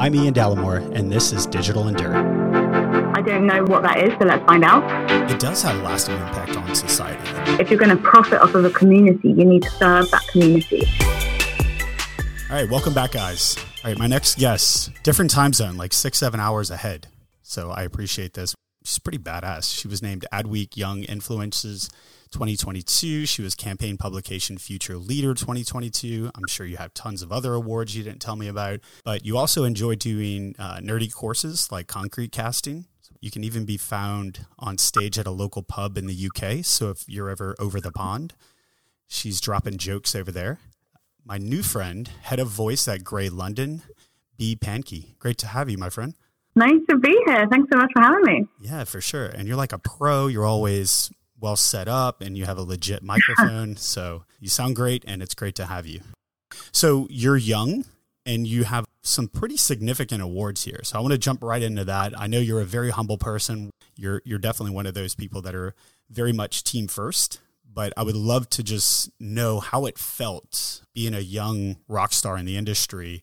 I'm Ian Dallimore, and this is Digital Endure. I don't know what that is, so let's find out. It does have a lasting impact on society. If you're going to profit off of a community, you need to serve that community. All right, welcome back, guys. All right, my next guest, different time zone, like six, seven hours ahead. So I appreciate this. She's pretty badass. She was named Adweek Young Influentials 2022. She was Campaign Publication Future Leader 2022. I'm sure you have tons of other awards you didn't tell me about, but you also enjoy doing uh, nerdy courses like concrete casting. You can even be found on stage at a local pub in the UK. So if you're ever over the pond, she's dropping jokes over there. My new friend, head of voice at Grey London, B. Pankey. Great to have you, my friend. Nice to be here. Thanks so much for having me. Yeah, for sure. And you're like a pro. You're always well set up and you have a legit microphone. so you sound great and it's great to have you. So you're young and you have some pretty significant awards here. So I want to jump right into that. I know you're a very humble person. You're you're definitely one of those people that are very much team first, but I would love to just know how it felt being a young rock star in the industry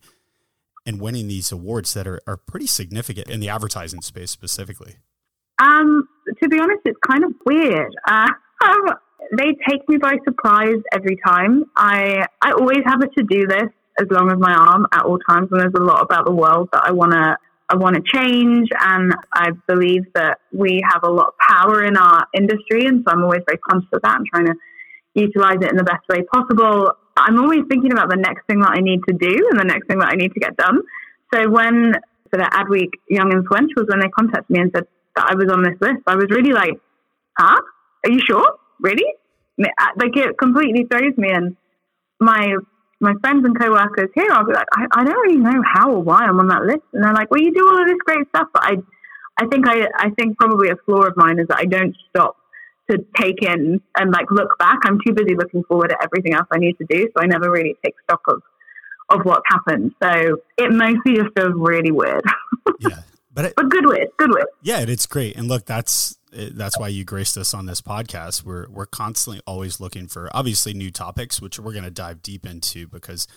and winning these awards that are, are pretty significant in the advertising space specifically. Um, to be honest, it's kind of weird. Uh, they take me by surprise every time. I I always have a to do list as long as my arm at all times, and there's a lot about the world that I wanna I want to change, and I believe that we have a lot of power in our industry, and so I'm always very conscious of that. I'm trying to utilize it in the best way possible. I'm always thinking about the next thing that I need to do and the next thing that I need to get done. So when for the Adweek Young Influentials, when they contacted me and said, that I was on this list, I was really like, huh? Are you sure? Really? Uh, like it completely throws me. And my my friends and coworkers here, I'll be like, I, I don't really know how or why I'm on that list. And they're like, well, you do all of this great stuff, but I, I think I, I think probably a flaw of mine is that I don't stop to take in and like look back. I'm too busy looking forward at everything else I need to do, so I never really take stock of of what's happened. So it mostly just feels really weird. yeah, but, it, but good with good with yeah, it's great. And look, that's that's why you graced us on this podcast. We're we're constantly always looking for obviously new topics, which we're going to dive deep into because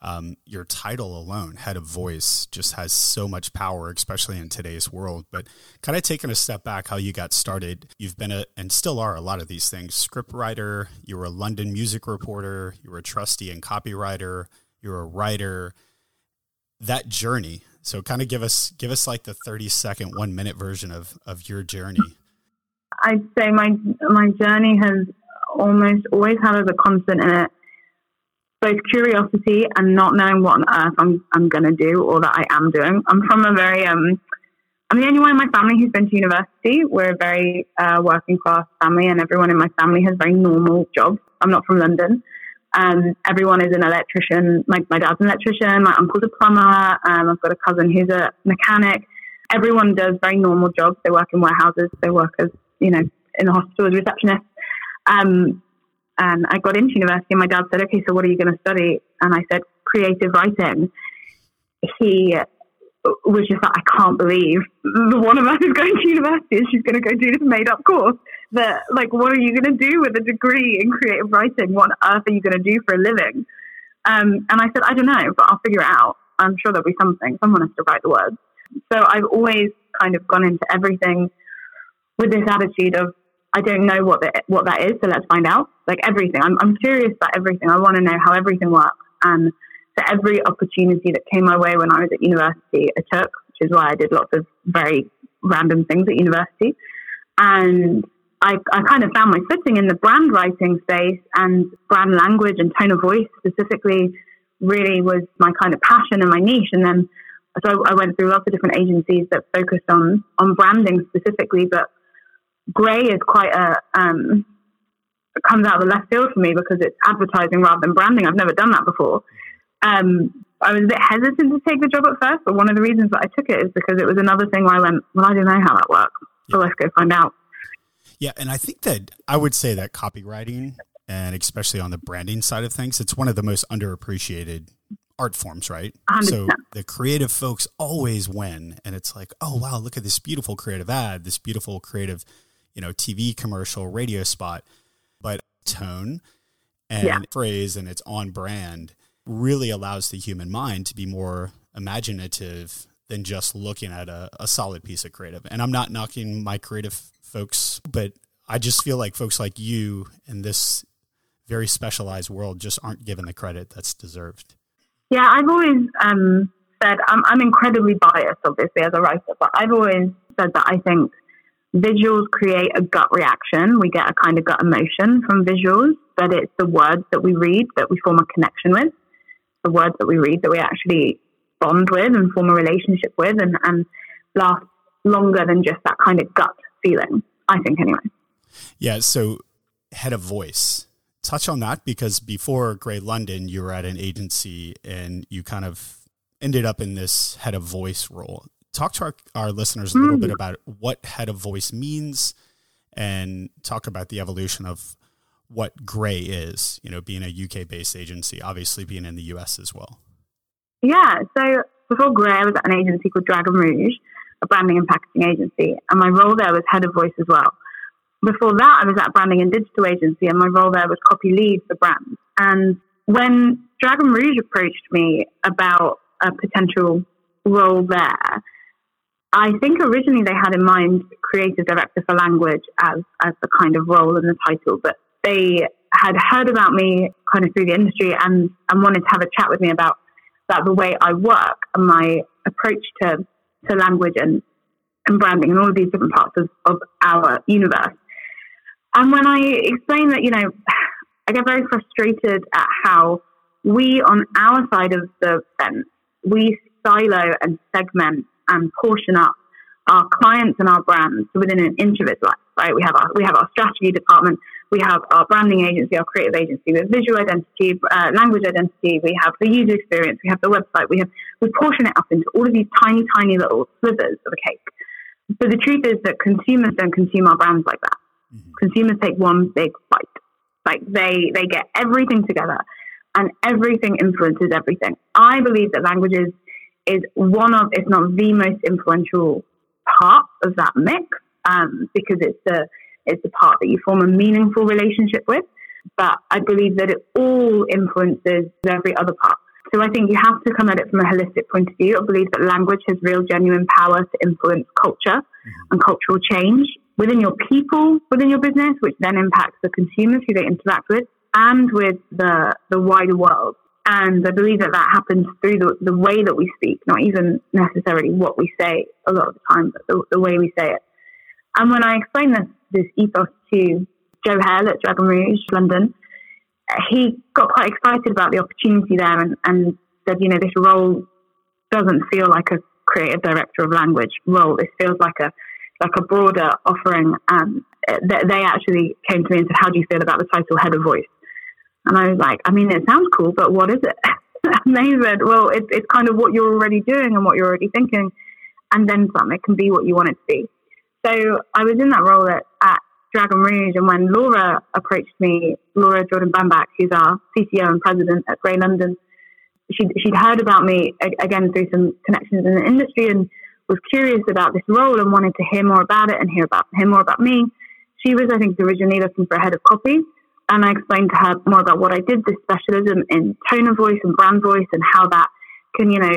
um, your title alone, head of voice, just has so much power, especially in today's world. But kind of taking a step back, how you got started, you've been a and still are a lot of these things: script writer, you were a London music reporter, you were a trustee and copywriter, you're a writer. That journey so kind of give us give us like the 30 second, 1 minute version of of your journey. I'd say my my journey has almost always had as a constant in it both curiosity and not knowing what on earth I'm I'm going to do or that I am doing. I'm from a very um I'm the only one in my family who's been to university. We're a very uh, working class family, and everyone in my family has very normal jobs. I'm not from London, um, everyone is an electrician. My, my dad's an electrician. My uncle's a plumber. Um, I've got a cousin who's a mechanic. Everyone does very normal jobs. They work in warehouses. They work as, you know, in the hospital as receptionists. Um, and I got into university and my dad said, okay, so what are you going to study? And I said, creative writing. He was just like, I can't believe the one of us is going to university and she's going to go do this made up course that like what are you going to do with a degree in creative writing? What on earth are you going to do for a living? Um, and i said i don't know but i'll figure it out. I'm sure there'll be something. Someone has to write the words. So i've always kind of gone into everything with this attitude of i don't know what, the, what that is so let's find out. Like everything. I'm, I'm curious about everything. I want to know how everything works and every opportunity that came my way when i was at university i took which is why i did lots of very random things at university and I, I kind of found my footing in the brand writing space and brand language and tone of voice specifically really was my kind of passion and my niche. And then so I went through lots of different agencies that focused on on branding specifically, but Grey is quite a um, comes out of the left field for me because it's advertising rather than branding. I've never done that before. Um, I was a bit hesitant to take the job at first, but one of the reasons that I took it is because it was another thing where I went, well, I don't know how that works, so let's go find out. Yeah, and I think that I would say that copywriting and especially on the branding side of things, it's one of the most underappreciated art forms, right? 100%. So the creative folks always win and it's like, "Oh, wow, look at this beautiful creative ad, this beautiful creative, you know, TV commercial, radio spot." But tone and yeah. phrase and it's on brand really allows the human mind to be more imaginative than just looking at a, a solid piece of creative. And I'm not knocking my creative folks, but I just feel like folks like you in this very specialized world just aren't given the credit that's deserved. Yeah, I've always um, said I'm, I'm incredibly biased, obviously, as a writer, but I've always said that I think visuals create a gut reaction. We get a kind of gut emotion from visuals, but it's the words that we read that we form a connection with, the words that we read that we actually bond with and form a relationship with and, and last longer than just that kind of gut feeling, I think, anyway. Yeah. So, head of voice, touch on that because before Grey London, you were at an agency and you kind of ended up in this head of voice role. Talk to our, our listeners a little mm. bit about what head of voice means and talk about the evolution of what Grey is, you know, being a UK based agency, obviously being in the US as well. Yeah. So before Grey, I was at an agency called Dragon Rouge, a branding and packaging agency, and my role there was head of voice as well. Before that, I was at a branding and digital agency, and my role there was copy lead for brands. And when Dragon Rouge approached me about a potential role there, I think originally they had in mind creative director for language as as the kind of role and the title, but they had heard about me kind of through the industry and and wanted to have a chat with me about about the way I work and my approach to to language and and branding and all of these different parts of, of our universe. And when I explain that, you know, I get very frustrated at how we on our side of the fence, we silo and segment and portion up our clients and our brands within an inch of life, right? We have our we have our strategy department, we have our branding agency, our creative agency, we have visual identity, uh, language identity, we have the user experience, we have the website, we have we portion it up into all of these tiny, tiny little slivers of a cake. But the truth is that consumers don't consume our brands like that. Mm-hmm. Consumers take one big bite. Like they they get everything together and everything influences everything. I believe that languages is one of, if not the most influential part of that mix, um, because it's the it's the part that you form a meaningful relationship with. But I believe that it all influences every other part. So I think you have to come at it from a holistic point of view. I believe that language has real, genuine power to influence culture mm-hmm. and cultural change within your people, within your business, which then impacts the consumers who they interact with, and with the the wider world. And I believe that that happens through the, the way that we speak, not even necessarily what we say a lot of the time, but the, the way we say it. And when I explained this, this ethos to Joe Hale at Dragon Rouge, London, he got quite excited about the opportunity there and, and said, you know, this role doesn't feel like a creative director of language role. This feels like a like a broader offering. Um, they actually came to me and said, "How do you feel about the title head of voice?" And I was like, I mean, it sounds cool, but what is it? and they said, well, it's, it's kind of what you're already doing and what you're already thinking, and then some. It can be what you want it to be. So I was in that role at, at Dragon Rouge, and when Laura approached me, Laura Jordan Bambach, who's our CCO and president at Grey London, she'd, she'd heard about me again through some connections in the industry and was curious about this role and wanted to hear more about it and hear about hear more about me. She was, I think, originally looking for a head of copy, and I explained to her more about what I did, this specialism in tone of voice and brand voice, and how that can, you know,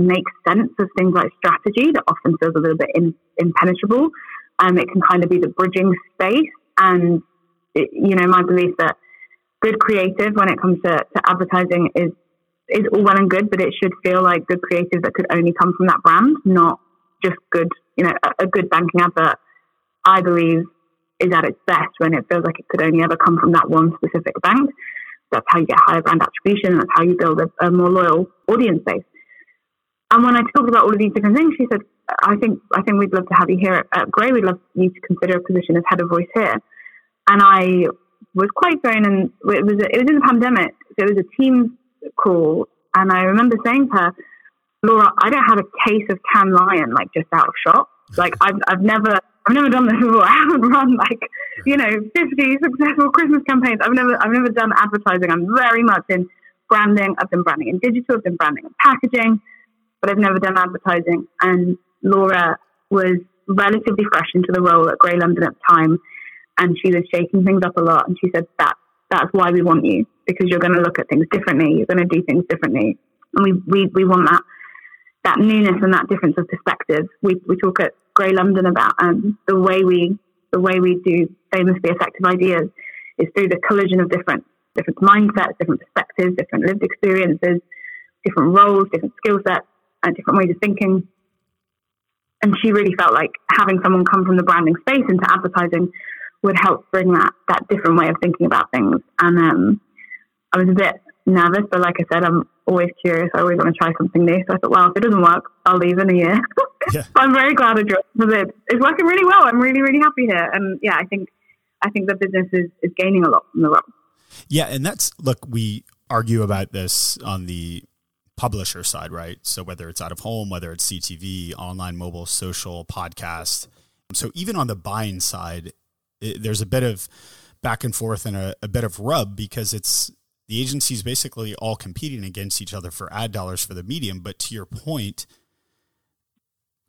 make sense of things like strategy that often feels a little bit in, impenetrable. Um, it can kind of be the bridging space. And, it, you know, my belief that good creative when it comes to, to advertising is is all well and good, but it should feel like good creative that could only come from that brand, not just good, you know, a, a good banking advert. I believe is at its best when it feels like it could only ever come from that one specific bank. That's how you get higher brand attribution. That's how you build a, a more loyal audience base. And when I talked about all of these different things, she said, "I think I think we'd love to have you here at, Grey. We'd love you to consider a position as head of voice here." And I was quite thrown, and it was it was in the pandemic, so it was a team call, and I remember saying to her, "Laura, I don't have a case of Cannes Lion like just out of shot. Like I've I've never I've never done this before. I haven't run like, you know, 50 successful Christmas campaigns. I've never, I've never done advertising. I'm very much in branding. I've done branding in digital. I've done branding and packaging, but I've never done advertising. And Laura was relatively fresh into the role at Grey London at the time. And she was shaking things up a lot. And she said, that, that's why we want you because you're going to look at things differently. You're going to do things differently. And we, we, we want that. that newness and that difference of perspective. We we talk at Grey London about um, the way we the way we do famously effective ideas is through the collision of different different mindsets, different perspectives, different lived experiences, different roles, different skill sets, and different ways of thinking. And she really felt like having someone come from the branding space into advertising would help bring that that different way of thinking about things. And um, I was a bit nervous, but like I said, I'm always curious. I always want to try something new. So I thought, well, if it doesn't work, I'll leave in a year. yeah. I'm very glad I joined because it. It's working really well. I'm really, really happy here. And yeah, I think I think the business is, is gaining a lot from the role. Yeah, and that's look, we argue about this on the publisher side, right? So whether it's out of home, whether it's CTV, online, mobile, social, podcast. So even on the buying side, it, there's a bit of back and forth and a, a bit of rub because it's the agencies basically all competing against each other for ad dollars for the medium. But to your point,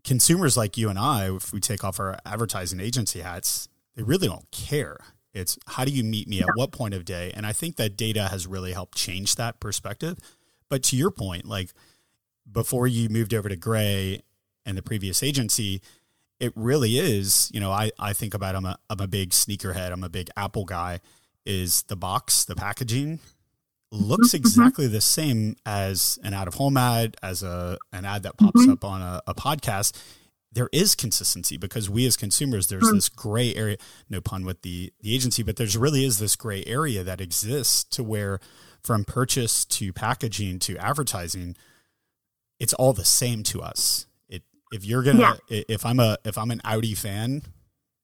consumers like you and I, if we take off our advertising agency hats, they really don't care. It's how do you meet me at what point of day? And I think that data has really helped change that perspective. But to your point, like before you moved over to Grey and the previous agency, it really is, you know, I, I think about I'm a I'm a big sneakerhead, I'm a big Apple guy, is the box, the packaging looks mm-hmm. exactly the same as an out of home ad, as a an ad that pops mm-hmm. up on a, a podcast there is consistency because we as consumers there's mm. this gray area no pun with the the agency but there's really is this gray area that exists to where from purchase to packaging to advertising it's all the same to us it if you're gonna yeah. if i'm a if i'm an audi fan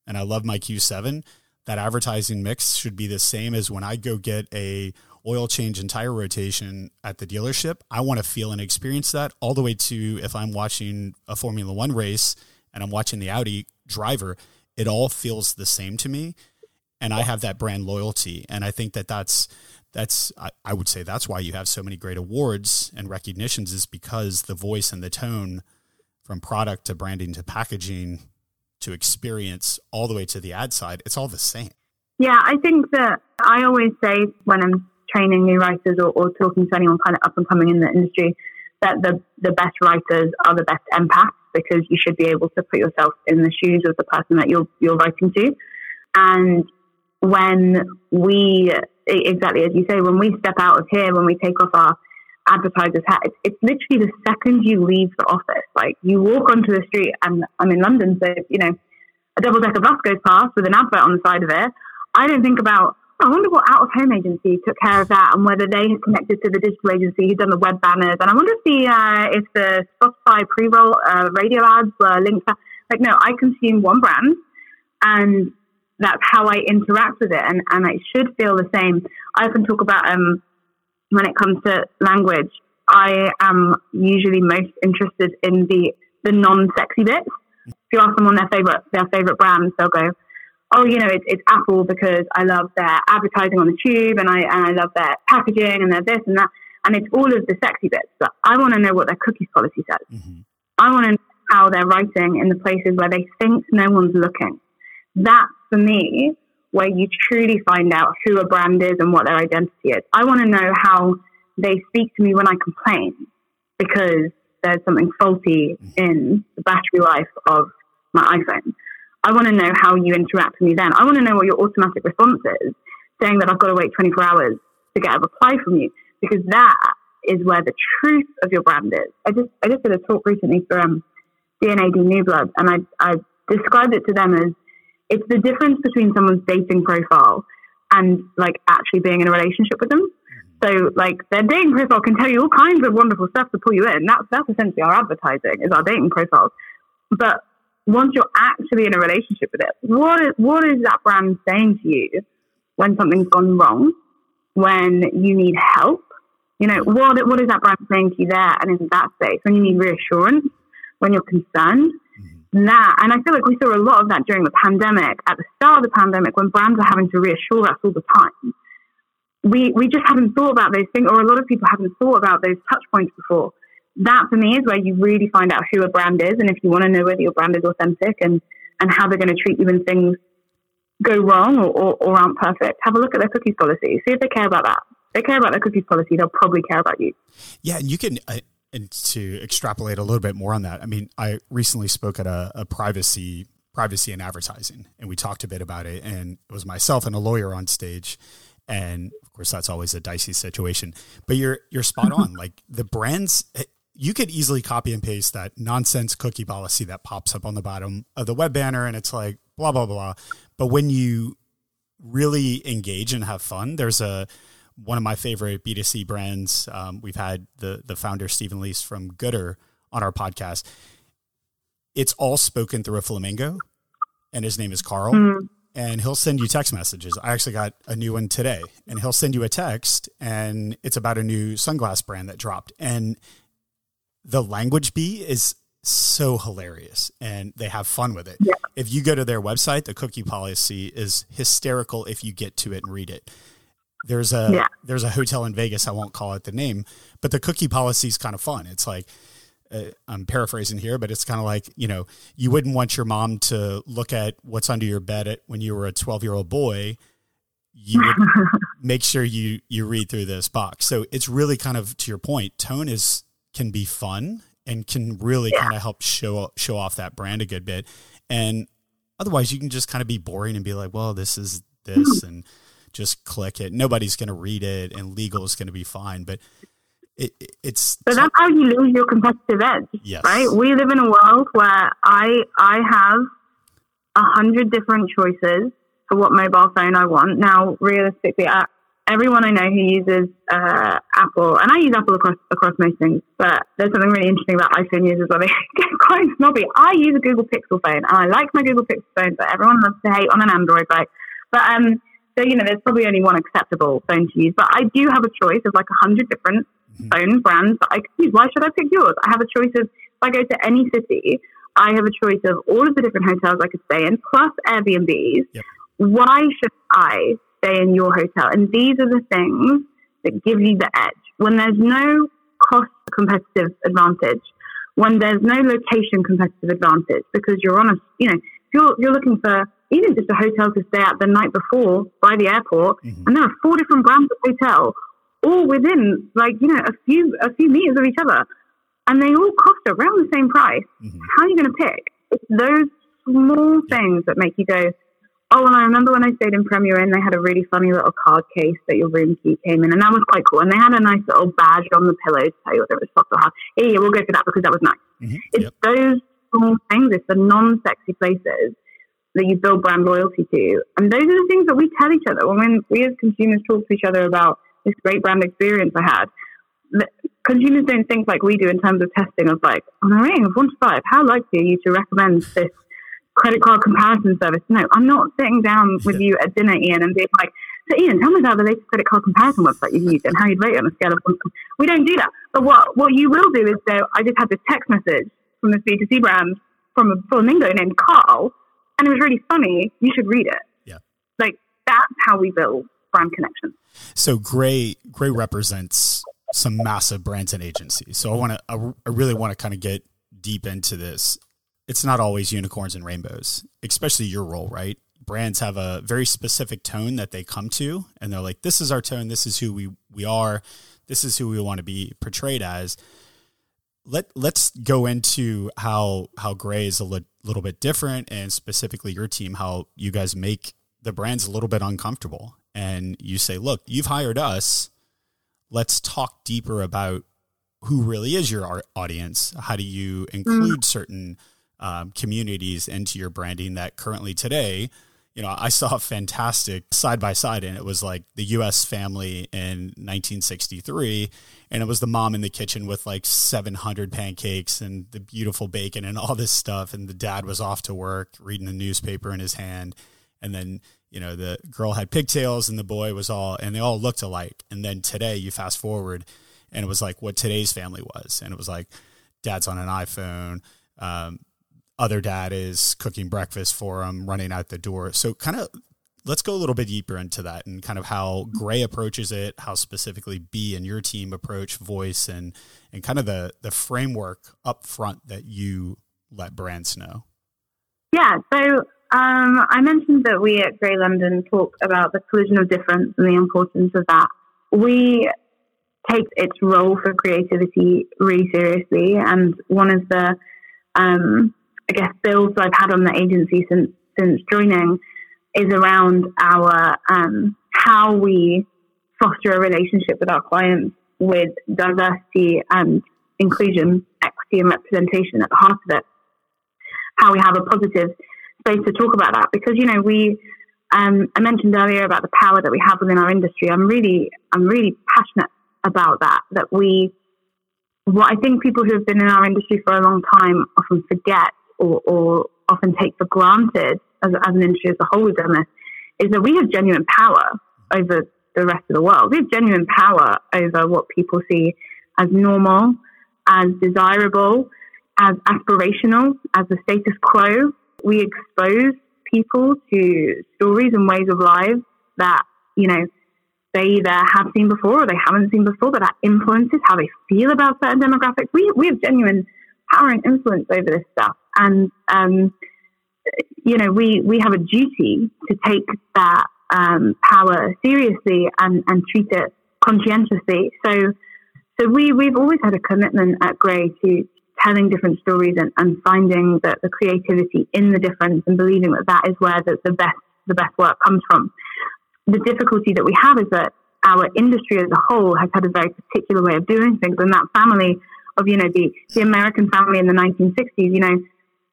and i love my q7 that advertising mix should be the same as when i go get a oil change and tire rotation at the dealership, I want to feel and experience that all the way to if I'm watching a Formula One race and I'm watching the Audi driver, it all feels the same to me. And I have that brand loyalty. And I think that that's, that's, I, I would say that's why you have so many great awards and recognitions is because the voice and the tone from product to branding to packaging to experience all the way to the ad side, it's all the same. Yeah, I think that I always say when I'm training new writers or, or talking to anyone kind of up and coming in the industry that the, the best writers are the best empaths because you should be able to put yourself in the shoes of the person that you're, you're writing to. And when we, exactly as you say, when we step out of here, when we take off our advertiser's hat, it's, it's literally the second you leave the office. Like you walk onto the street, and I'm in London, so, you know, a double decker bus goes past with an advert on the side of it. I don't think about, I wonder what out of home agency took care of that and whether they connected to the digital agency who'd done the web banners. And I wonder if the uh, if the Spotify pre roll uh, radio ads were linked. Like, no, I consume one brand, and that's how I interact with it, and and it should feel the same. I often talk about um when it comes to language. I am usually most interested in the the non sexy bits. If you ask someone their favorite their favorite brands, they'll go, oh, you know, it's, it's Apple because I love their advertising on the tube and I, and I love their packaging and their this and that. And it's all of the sexy bits. But I want to know what their cookies policy says. Mm-hmm. I want to know how they're writing in the places where they think no one's looking. That's for me where you truly find out who a brand is and what their identity is. I want to know how they speak to me when I complain because there's something faulty in the battery life of my iPhone. I want to know how you interact with me then. I want to know what your automatic response is, saying that I've got to wait 24 hours to get a reply from you, because that is where the truth of your brand is. I just I just did a talk recently for um, D&AD New Blood, and I I described it to them as it's the difference between someone's dating profile and like actually being in a relationship with them. So like their dating profile can tell you all kinds of wonderful stuff to pull you in. That's that's essentially our advertising is our dating profiles. But once you're actually in a relationship with it, what is, what is that brand saying to you when something's gone wrong, when you need help? You know, what, what is that brand saying to you there and in that space when you need reassurance, when you're concerned? That, and I feel like we saw a lot of that during the pandemic, at the start of the pandemic, when brands are having to reassure us all the time. We, we just haven't thought about those things, or a lot of people haven't thought about those touch points before that for me is where you really find out who a brand is and if you want to know whether your brand is authentic and, and how they're going to treat you when things go wrong or, or, or aren't perfect, have a look at their cookies policy. See if they care about that. If they care about their cookies policy, they'll probably care about you. Yeah, and you can, uh, and to extrapolate a little bit more on that, I mean, I recently spoke at a, a privacy privacy and advertising, and we talked a bit about it. And it was myself and a lawyer on stage, and of course, that's always a dicey situation. But you're you're spot on. Like the brands, eh, you could easily copy and paste that nonsense cookie policy that pops up on the bottom of the web banner, and it's like blah blah blah. But when you really engage and have fun, there's a one of my favorite B2C brands. Um, we've had the the founder Stephen Lease from Goodr on our podcast. It's all spoken through a flamingo, and his name is Carl. Mm. And he'll send you text messages. I actually got a new one today, and he'll send you a text, and it's about a new sunglass brand that dropped. And the language bee is so hilarious and they have fun with it. Yeah. If you go to their website, the cookie policy is hysterical if you get to it and read it. There's a yeah. there's a hotel in Vegas. I won't call it the name, but the cookie policy is kind of fun. It's like uh, I'm paraphrasing here, but it's kind of like you know you wouldn't want your mom to look at what's under your bed at, when you were a 12 year old boy. You would make sure you you read through this box. So it's really kind of to your point. Tone is can be fun and can really yeah. kind of help show show off that brand a good bit. And otherwise, you can just kind of be boring and be like, well, this is this, and just click it. Nobody's going to read it, and legal is going to be fine. But it, it's but that's how you lose your competitive edge, yes. right? We live in a world where I I have a hundred different choices for what mobile phone I want. Now, realistically, I, everyone I know who uses uh, Apple, and I use Apple across across most things, but there's something really interesting about iPhone users where they get quite snobby. I use a Google Pixel phone, and I like my Google Pixel phone, but everyone loves to hate on an Android, right? But um, so you know, there's probably only one acceptable phone to use. But I do have a choice of like a hundred different mm-hmm. phone brands that I can use. Why should I pick yours? I have a choice of if I go to any city, I have a choice of all of the different hotels I could stay in, plus Airbnbs. Yep. Why should I stay in your hotel. And these are the things that give you the edge. When there's no cost competitive advantage, when there's no location competitive advantage, because you're on a, you know, you're, you're looking for even just a hotel to stay at the night before by the airport, mm-hmm. and there are four different brands of hotel, all within like, you know, a few, a few meters of each other, and they all cost around the same price. Mm-hmm. How are you going to pick? It's those small things that make you go, Oh, and I remember when I stayed in Premier Inn, they had a really funny little card case that your room key came in, and that was quite cool. And they had a nice little badge on the pillow to tell you whether it was soft or hard. Yeah, yeah, we'll go for that because that was nice. Mm-hmm. It's yep. those things, it's the non-sexy places that you build brand loyalty to, and those are the things that we tell each other when we as consumers talk to each other about this great brand experience I had. consumers don't think like we do in terms of testing of like on a rating of one to five, how likely are you to recommend this credit card comparison service. No, I'm not sitting down with you at dinner, Ian, and being like, so Ian, tell me about the latest credit card comparison website you've used and how you'd rate it on a scale of one. We don't do that. But what, what you will do is go, I just had this text message from this B2C brand from a flamingo named Carl, and it was really funny. You should read it. Yeah. Like that's how we build brand connections. So Grey Grey represents some massive brands and agencies. So I want to I really want to kind of get deep into this it's not always unicorns and rainbows, especially your role, right? Brands have a very specific tone that they come to, and they're like, "This is our tone. This is who we we are. This is who we want to be portrayed as." Let Let's go into how how Grey is a li- little bit different, and specifically your team, how you guys make the brands a little bit uncomfortable, and you say, "Look, you've hired us. Let's talk deeper about who really is your audience. How do you include mm. certain?" um, communities into your branding that currently today you know, I saw a fantastic side by side, and it was like the U.S. family in 1963, and it was the mom in the kitchen with like 700 pancakes and the beautiful bacon and all this stuff, and the dad was off to work reading the newspaper in his hand, and then you know the girl had pigtails and the boy was all, and they all looked alike, and then today you fast forward, and it was like what today's family was, and it was like dad's on an iPhone. Um, other dad is cooking breakfast for him, running out the door. So kind of let's go a little bit deeper into that and kind of how Grey approaches it, how specifically B and your team approach voice and and kind of the the framework up front that you let brands know. Yeah, so um, I mentioned that we at Grey London talk about the collision of difference and the importance of that. We takes its role for creativity really seriously. And one of the, um, I guess, bills I've had on the agency since since joining is around our um, how we foster a relationship with our clients with diversity and inclusion, equity and representation at the heart of it. How we have a positive space to talk about that because you know we um, I mentioned earlier about the power that we have within our industry. I'm really I'm really passionate about that. That we what I think people who have been in our industry for a long time often forget or, or often take for granted as, as an industry as a whole we've done this is that we have genuine power over the rest of the world. We have genuine power over what people see as normal, as desirable, as aspirational, as the status quo. We expose people to stories and ways of life that, you know, they either have seen before or they haven't seen before, but that influences how they feel about certain demographics. We, we have genuine power and influence over this stuff. And, um, you know, we, we have a duty to take that um, power seriously and, and treat it conscientiously. So, so we, we've always had a commitment at Grey to telling different stories and, and finding the, the creativity in the difference and believing that that is where the, the best the best work comes from. The difficulty that we have is that our industry as a whole has had a very particular way of doing things, and that family of you know the the American family in the 1960s, you know,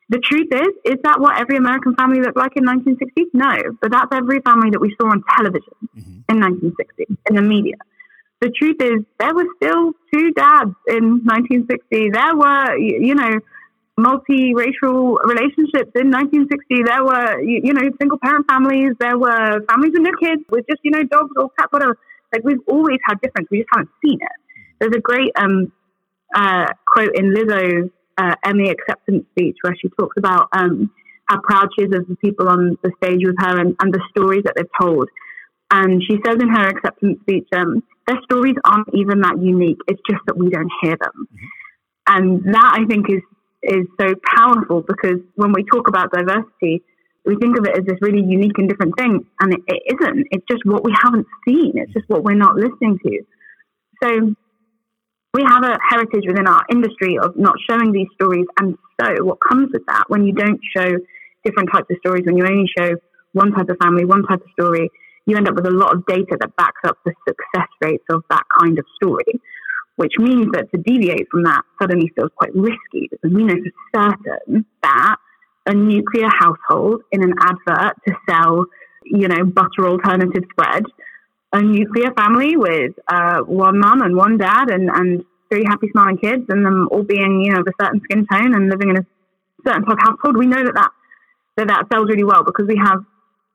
the truth is, is that what every American family looked like in 1960? No, but that's every family that we saw on television mm-hmm. in 1960 in the media. The truth is, there were still two dads in 1960. There were, you know, multiracial relationships in 1960. There were, you know, single parent families. There were families with no kids with just, you know, dogs or cats, whatever. Like we've always had difference. We just haven't seen it. There's a great um, uh, quote in Lizzo's uh, Emmy acceptance speech where she talks about um, how proud she is of the people on the stage with her and, and the stories that they've told. And she says in her acceptance speech, um, their stories aren't even that unique. It's just that we don't hear them. Mm-hmm. And that I think is is so powerful because when we talk about diversity, we think of it as this really unique and different thing, and it, it isn't. It's just what we haven't seen. It's just what we're not listening to. So we have a heritage within our industry of not showing these stories. And so, what comes with that when you don't show different types of stories, when you only show one type of family, one type of story, you end up with a lot of data that backs up the success rates of that kind of story, which means that to deviate from that suddenly feels quite risky because we know for certain that a nuclear household in an advert to sell, you know, butter alternative spread a nuclear family with uh, one mom and one dad and, and three happy smiling kids and them all being, you know, of a certain skin tone and living in a certain type of household, we know that that, that that sells really well because we have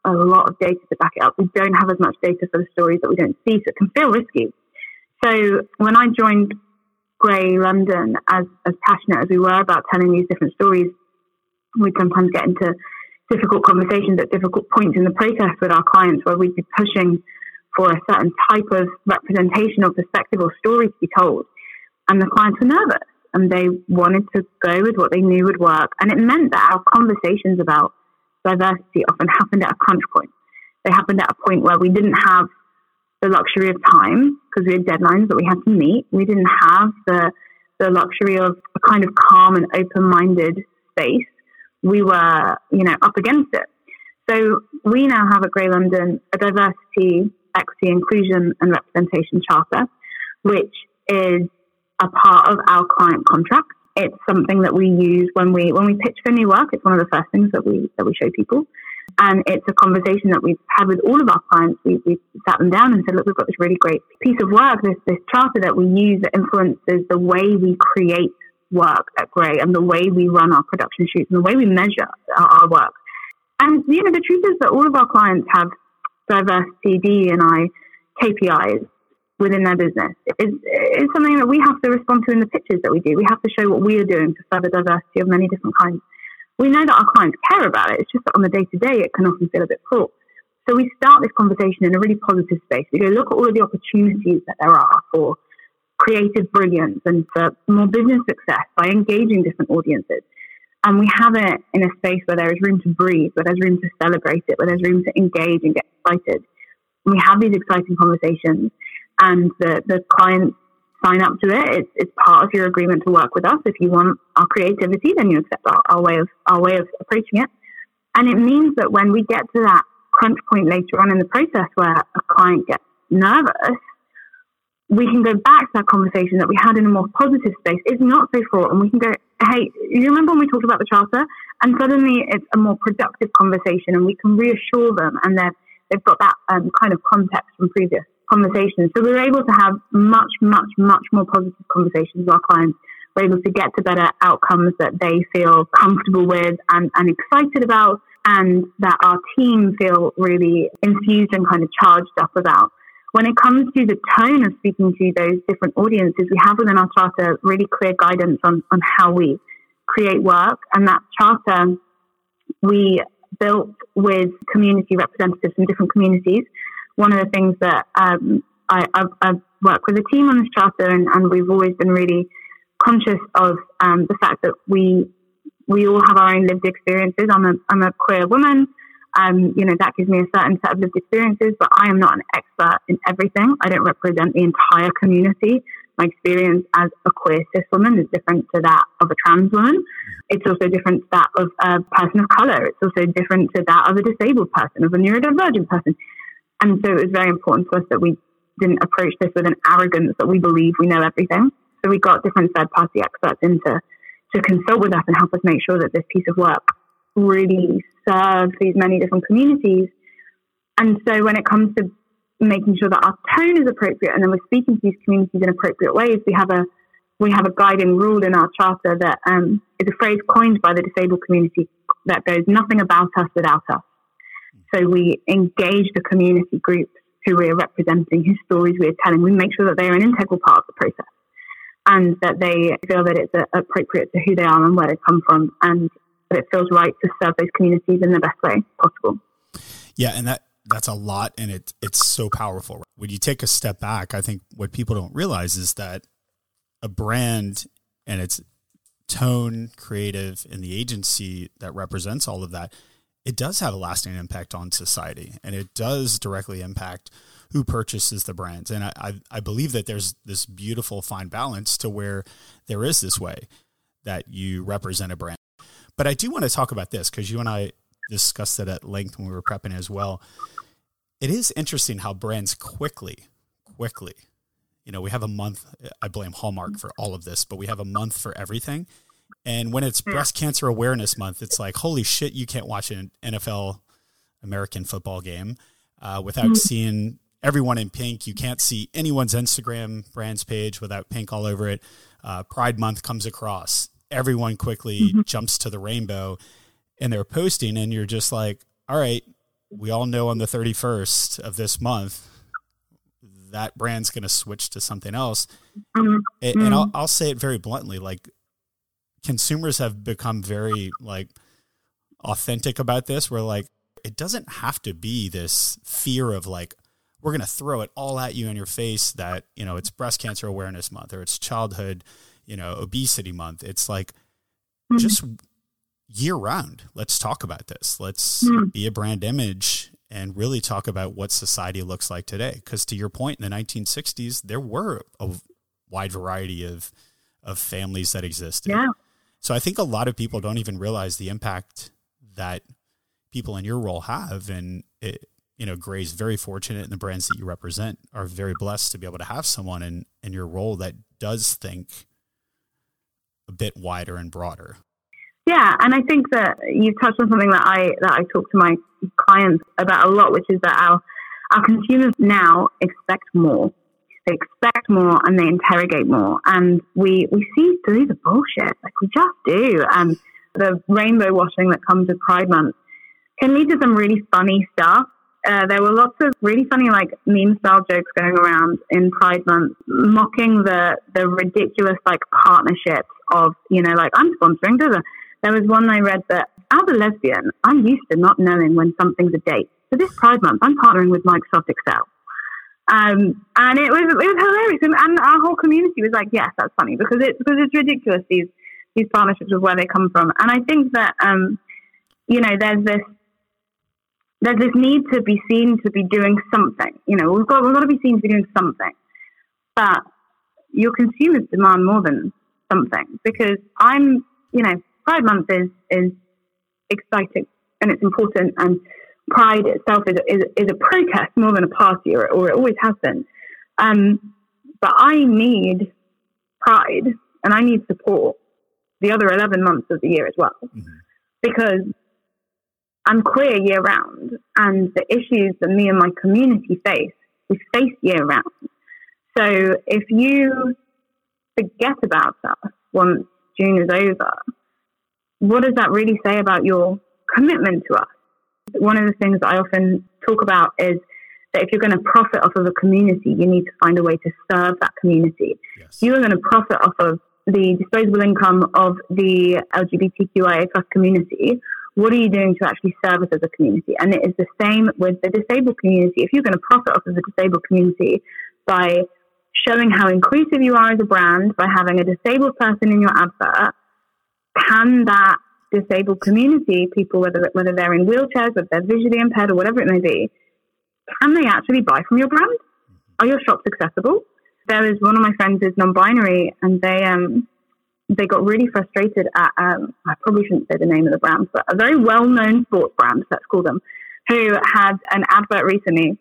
a lot of data to back it up. We don't have as much data for the stories that we don't see, so it can feel risky. So when I joined Grey London, as, as passionate as we were about telling these different stories, we'd sometimes get into difficult conversations at difficult points in the process with our clients where we'd be pushing for a certain type of representation or perspective or story to be told. And the clients were nervous and they wanted to go with what they knew would work. And it meant that our conversations about diversity often happened at a crunch point. They happened at a point where we didn't have the luxury of time because we had deadlines that we had to meet. We didn't have the the luxury of a kind of calm and open minded space. We were, you know, up against it. So we now have at Grey London a diversity equity, inclusion, and representation charter, which is a part of our client contract. It's something that we use when we when we pitch for new work. It's one of the first things that we that we show people, and it's a conversation that we've had with all of our clients. We we sat them down and said, look, we've got this really great piece of work, this this charter that we use that influences the way we create work at Grey and the way we run our production shoots and the way we measure our, our work. And you know, the truth is that all of our clients have diversity DE&I KPIs within their business is, is something that we have to respond to in the pitches that we do. We have to show what we are doing to further diversity of many different kinds. We know that our clients care about it. It's just that on the day to day, it can often feel a bit fraught. So we start this conversation in a really positive space. We go look at all of the opportunities that there are for creative brilliance and for more business success by engaging different audiences. And we have it in a space where there is room to breathe, where there's room to celebrate it, where there's room to engage and get excited. And we have these exciting conversations, and the, the clients sign up to it. It's, it's part of your agreement to work with us. If you want our creativity, then you accept our, our way of our way of approaching it. And it means that when we get to that crunch point later on in the process where a client gets nervous, we can go back to that conversation that we had in a more positive space. It's not so fraught, and we can go, "Hey, you remember when we talked about the charter?" And suddenly, it's a more productive conversation, and we can reassure them, and they've they've got that um, kind of context from previous conversations. So we're able to have much, much, much more positive conversations with our clients. We're able to get to better outcomes that they feel comfortable with and, and excited about, and that our team feel really infused and kind of charged up about. When it comes to the tone of speaking to those different audiences, we have within our charter really clear guidance on, on how we create work. And that charter we built with community representatives from different communities one of the things that um, I, have worked with a team on this charter, and, and, we've always been really conscious of um, the fact that we we all have our own lived experiences. I'm a I'm a queer woman. Um, you know that gives me a certain set of lived experiences, but I am not an expert in everything. I don't represent the entire community. My experience as a queer cis woman is different to that of a trans woman. It's also different to that of a person of color. It's also different to that of a disabled person, of a neurodivergent person. And so it was very important to us that we didn't approach this with an arrogance that we believe we know everything. So we got different third party experts in to, to consult with us and help us make sure that this piece of work really serves these many different communities. And so when it comes to making sure that our tone is appropriate and then we're speaking to these communities in appropriate ways, we have a we have a guiding rule in our charter that um, is a phrase coined by the disabled community that goes nothing about us without us. So we engage the community groups who we're representing, whose stories we're telling. We make sure that they're an integral part of the process and that they feel that it's appropriate to who they are and where they come from and that it feels right to serve those communities in the best way possible. Yeah, and that that's a lot and it it's so powerful. When you take a step back, I think what people don't realize is that a brand and its tone, creative, and the agency that represents all of that it does have a lasting impact on society and it does directly impact who purchases the brands. And I, I, I, believe that there's this beautiful fine balance to where there is this way that you represent a brand. But I do want to talk about this because you and I discussed it at length when we were prepping as well. It is interesting how brands quickly, quickly, you know, we have a month. I blame Hallmark for all of this, but we have a month for everything and when it's breast cancer awareness month, it's like, holy shit, you can't watch an NFL American football game uh, without mm-hmm. seeing everyone in pink. You can't see anyone's Instagram brands page without pink all over it. Uh, Pride month comes across. Everyone quickly mm-hmm. jumps to the rainbow and they're posting, and you're just like, all right, we all know on the 31st of this month, that brand's going to switch to something else. Mm-hmm. And, and I'll, mm-hmm. I'll say it very bluntly like, consumers have become very like authentic about this where like it doesn't have to be this fear of like we're going to throw it all at you in your face that you know it's breast cancer awareness month or it's childhood you know obesity month it's like mm-hmm. just year round let's talk about this let's mm-hmm. be a brand image and really talk about what society looks like today because to your point in the 1960s there were a wide variety of of families that existed yeah so I think a lot of people don't even realize the impact that people in your role have. And it, you know, Grey's very fortunate and the brands that you represent are very blessed to be able to have someone in, in your role that does think a bit wider and broader. Yeah, and I think that you've touched on something that I that I talk to my clients about a lot, which is that our our consumers now expect more they expect more and they interrogate more. And we, we see through the bullshit, like we just do. And the rainbow washing that comes with Pride Month can lead to some really funny stuff. Uh, there were lots of really funny, like meme style jokes going around in Pride Month, mocking the the ridiculous like partnerships of, you know, like I'm sponsoring. There was one I read that as a lesbian, I'm used to not knowing when something's a date. So this Pride Month, I'm partnering with Microsoft Excel. Um, and it was it was hilarious, and, and, our whole community was like, "Yes, that's funny," because it's because it's ridiculous these these partnerships of where they come from. And I think that um, you know there's this there's this need to be seen to be doing something. You know, we've got we've got to be seen to be doing something. But your consumers demand more than something because I'm, you know, Pride Month is is exciting and it's important, and Pride itself is is, is a protest more than a party, or, or it always has been. Um, but I need Pride and I need support the other 11 months of the year as well mm-hmm. because I'm queer year round, and the issues that me and my community face, we face year round. So if you forget about us once June is over, what does that really say about your commitment to us? One of the things that I often talk about is that if you're going to profit off of a community, you need to find a way to serve that community. Yes. You are going to profit off of the disposable income of the LGBTQIA plus community. What are you doing to actually serve us as a community? And it is the same with the disabled community. If you're going to profit off of the disabled community by showing how inclusive you are as a brand by having a disabled person in your advert, can that disabled community, people whether whether they're in wheelchairs, whether they're visually impaired or whatever it may be, can they actually buy from your brand? Are your shops accessible? There is one of my friends is non-binary, and they um they got really frustrated at um, I probably shouldn't say the name of the brand, but a very well-known sports brand, let's call them, who had an advert recently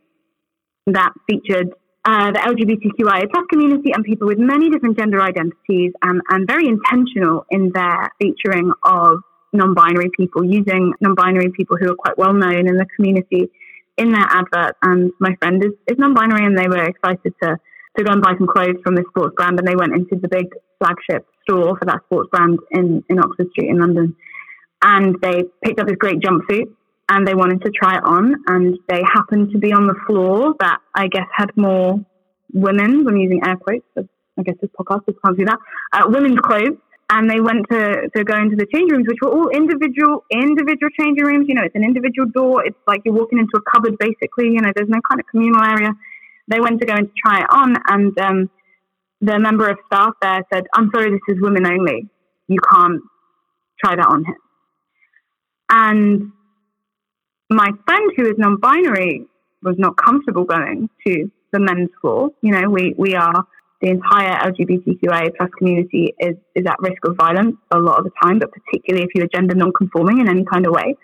that featured uh, the LGBTQIA plus community and people with many different gender identities and, and very intentional in their featuring of non-binary people, using non-binary people who are quite well known in the community in their advert. And my friend is, is non-binary and they were excited to, to go and buy some clothes from this sports brand and they went into the big flagship store for that sports brand in, in Oxford Street in London. And they picked up this great jumpsuit and they wanted to try it on, and they happened to be on the floor that I guess had more women, I'm using air quotes. I guess this podcast just can't do that. Uh, women's clothes, and they went to to go into the change rooms, which were all individual individual changing rooms. You know, it's an individual door. It's like you're walking into a cupboard, basically. You know, there's no kind of communal area. They went to go and try it on, and um, the member of staff there said, "I'm sorry, this is women only. You can't try that on him." And my friend who is non-binary was not comfortable going to the men's floor. You know, we, we are the entire LGBTQIA plus community is, is at risk of violence a lot of the time, but particularly if you're gender non-conforming in any kind of way.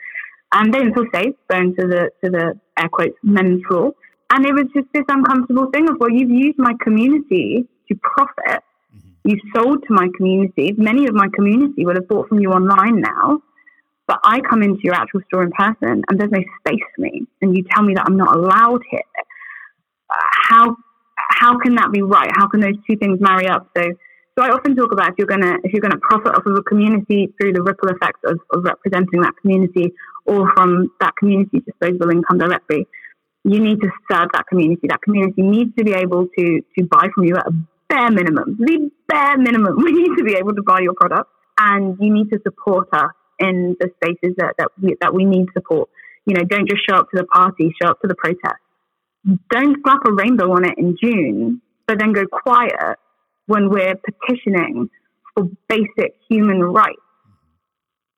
And they didn't feel safe going to the to the air quotes men's floor. And it was just this uncomfortable thing of well, you've used my community to profit. Mm-hmm. You've sold to my community. Many of my community would have bought from you online now. But I come into your actual store in person and there's no space for me, and you tell me that I'm not allowed here. How how can that be right? How can those two things marry up? So so I often talk about if you're gonna if you're gonna profit off of a community through the ripple effects of, of representing that community or from that community's disposable income directly, you need to serve that community. That community needs to be able to to buy from you at a bare minimum. The bare minimum. We need to be able to buy your product and you need to support us in the spaces that, that, we, that we need support. You know, don't just show up to the party, show up to the protest. Don't slap a rainbow on it in June, but then go quiet when we're petitioning for basic human rights.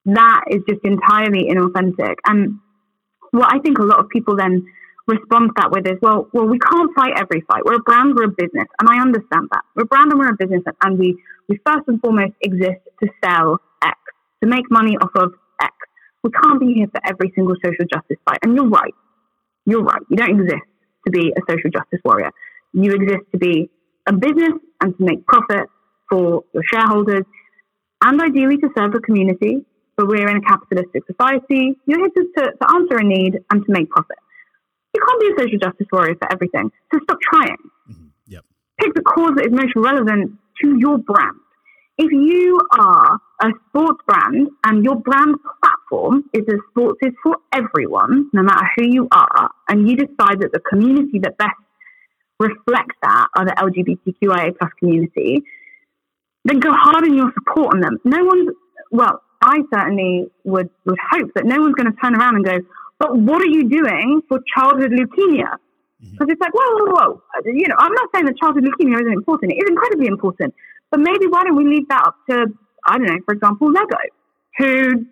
That is just entirely inauthentic. And what I think a lot of people then respond to that with is, well, well, we can't fight every fight. We're a brand, we're a business, and I understand that. We're a brand and we're a business, and we we first and foremost exist to sell X to make money off of X. We can't be here for every single social justice fight. And you're right. You're right. You don't exist to be a social justice warrior. You exist to be a business and to make profit for your shareholders and ideally to serve the community. But we're in a capitalistic society. You're here to, to, to answer a need and to make profit. You can't be a social justice warrior for everything. So stop trying. Mm-hmm. Yep. Pick the cause that is most relevant to your brand if you are a sports brand and your brand platform is that sports is for everyone, no matter who you are, and you decide that the community that best reflects that are the LGBTQIA plus community, then go hard in your support on them. No one's, well, I certainly would, would hope that no one's going to turn around and go, but what are you doing for childhood leukemia? Because mm-hmm. it's like, whoa, whoa, whoa. You know, I'm not saying that childhood leukemia isn't important. It is incredibly important. But maybe why don't we leave that up to, I don't know, for example, Lego, who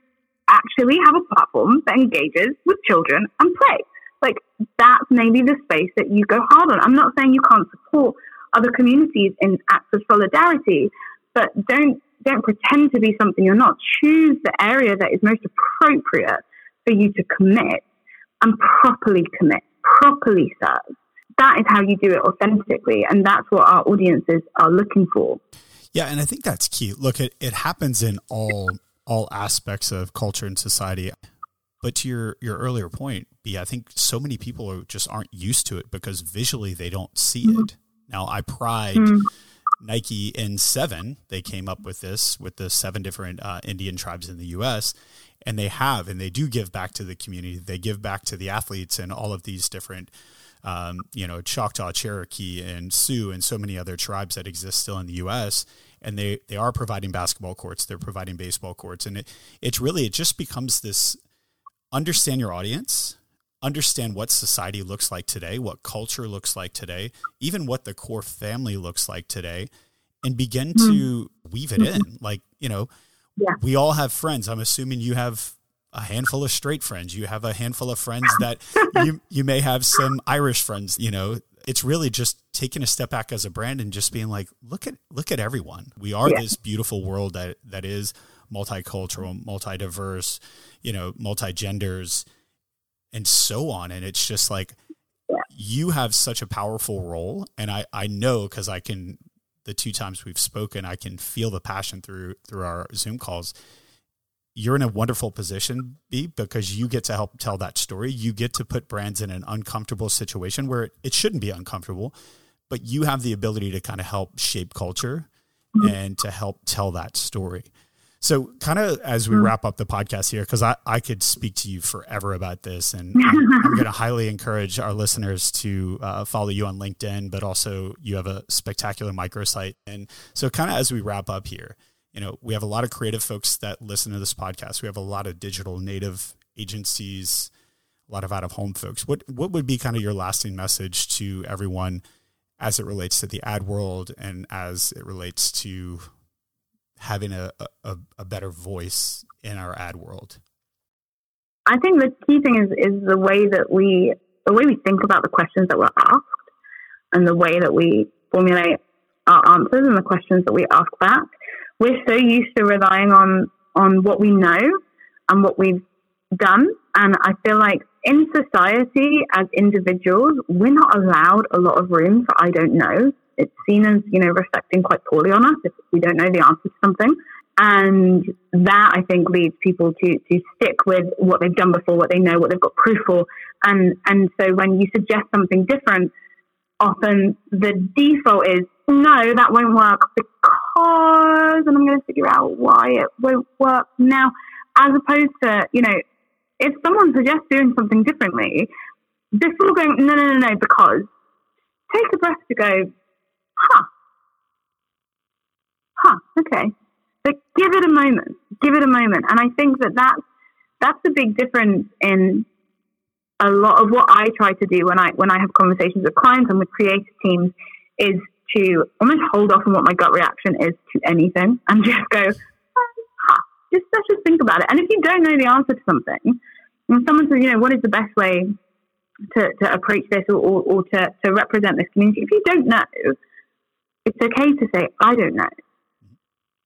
actually have a platform that engages with children and play. Like that's maybe the space that you go hard on. I'm not saying you can't support other communities in acts of solidarity, but don't don't pretend to be something you're not. Choose the area that is most appropriate for you to commit and properly commit, properly serve. That is how you do it authentically, and that's what our audiences are looking for. Yeah, and I think that's key. Look, it, it happens in all all aspects of culture and society. But to your your earlier point, B, I think so many people are, just aren't used to it because visually they don't see mm-hmm. it. Now, I pride mm-hmm. Nike N7. They came up with this with the seven different uh, Indian tribes in the U.S. And they have, and they do give back to the community. They give back to the athletes and all of these different, um, you know, Choctaw, Cherokee, and Sioux, and so many other tribes that exist still in the U.S. And they they are providing basketball courts. They're providing baseball courts, and it it's really it just becomes this understand your audience understand what society looks like today, what culture looks like today, even what the core family looks like today, and begin mm-hmm. to weave it in. Like, you know, yeah. we all have friends. I'm assuming you have a handful of straight friends. You have a handful of friends that you you may have some Irish friends, you know. It's really just taking a step back as a brand and just being like, look at look at everyone. We are yeah. this beautiful world that that is multicultural, multi-diverse, you know, multi-genders and so on. And it's just like yeah. you have such a powerful role. And I, I know because I can the two times we've spoken, I can feel the passion through through our Zoom calls. You're in a wonderful position, B, because you get to help tell that story. You get to put brands in an uncomfortable situation where it shouldn't be uncomfortable, but you have the ability to kind of help shape culture mm-hmm. and to help tell that story. So, kind of as we hmm. wrap up the podcast here, because I, I could speak to you forever about this, and I'm, I'm going to highly encourage our listeners to uh, follow you on LinkedIn, but also you have a spectacular microsite. And so, kind of as we wrap up here, you know, we have a lot of creative folks that listen to this podcast. We have a lot of digital native agencies, a lot of out of home folks. What what would be kind of your lasting message to everyone as it relates to the ad world and as it relates to having a, a, a better voice in our ad world? I think the key thing is is the way that we the way we think about the questions that we're asked and the way that we formulate our answers and the questions that we ask back. We're so used to relying on on what we know and what we've done. And I feel like in society as individuals, we're not allowed a lot of room for I don't know it's seen as, you know, reflecting quite poorly on us if we don't know the answer to something. And that I think leads people to to stick with what they've done before, what they know, what they've got proof for. And and so when you suggest something different, often the default is no, that won't work because and I'm going to figure out why it won't work now. As opposed to, you know, if someone suggests doing something differently, before going, no, no, no, no, because take a breath to go, huh, huh, okay. But give it a moment. Give it a moment. And I think that that's, that's the big difference in a lot of what I try to do when I when I have conversations with clients and with creative teams is to almost hold off on what my gut reaction is to anything and just go, just let's just think about it. And if you don't know the answer to something, and someone says, you know, what is the best way to, to approach this or, or, or to, to represent this community? If you don't know, it's okay to say, I don't know.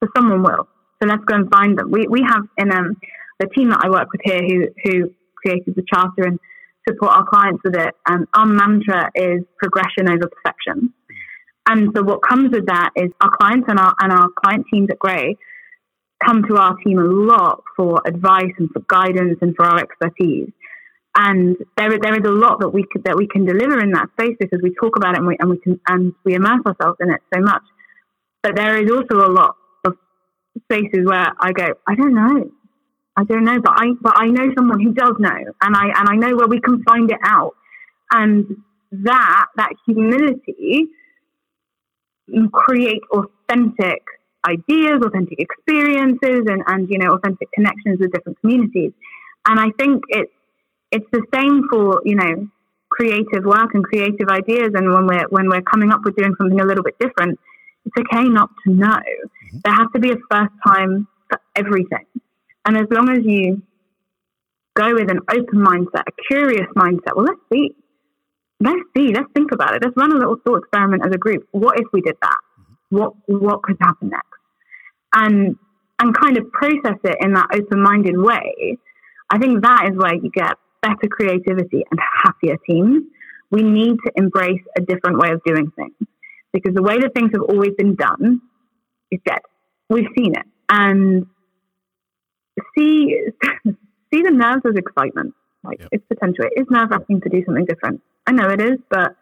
So someone will. So let's go and find them. We, we have in um, the team that I work with here who, who created the charter and support our clients with it. Um, our mantra is progression over perfection. And so what comes with that is our clients and our, and our client teams at Grey come to our team a lot for advice and for guidance and for our expertise. And there, there is a lot that we could, that we can deliver in that space because we talk about it and we and we can and we immerse ourselves in it so much. But there is also a lot of spaces where I go, I don't know, I don't know, but I but I know someone who does know, and I and I know where we can find it out, and that that humility create authentic ideas, authentic experiences, and and you know authentic connections with different communities. And I think it's it's the same for you know creative work and creative ideas. And when we're when we're coming up with doing something a little bit different, it's okay not to know. Mm-hmm. There has to be a first time for everything. And as long as you go with an open mindset, a curious mindset, well, let's see. Let's see, let's think about it. Let's run a little thought experiment as a group. What if we did that? What what could happen next? And and kind of process it in that open minded way. I think that is where you get better creativity and happier teams. We need to embrace a different way of doing things because the way that things have always been done is dead. We've seen it. And see see the nerves as excitement. Like yep. it's potential. It is nerve wracking to do something different. I know it is, but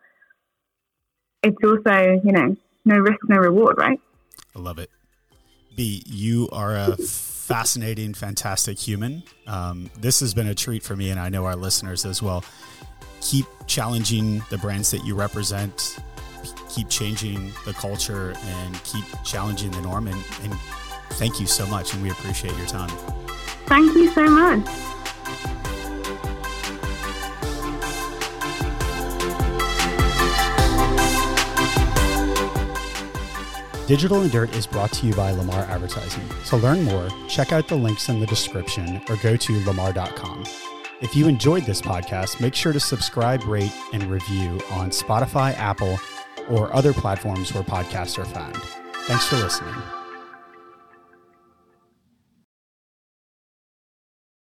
it's also, you know, no risk, no reward, right? I love it. B, you are a fascinating, fantastic human. Um, this has been a treat for me, and I know our listeners as well. Keep challenging the brands that you represent, keep changing the culture, and keep challenging the norm. And, and thank you so much, and we appreciate your time. Thank you so much. Digital and Dirt is brought to you by Lamar Advertising. To learn more, check out the links in the description or go to lamar.com. If you enjoyed this podcast, make sure to subscribe, rate, and review on Spotify, Apple, or other platforms where podcasts are found. Thanks for listening.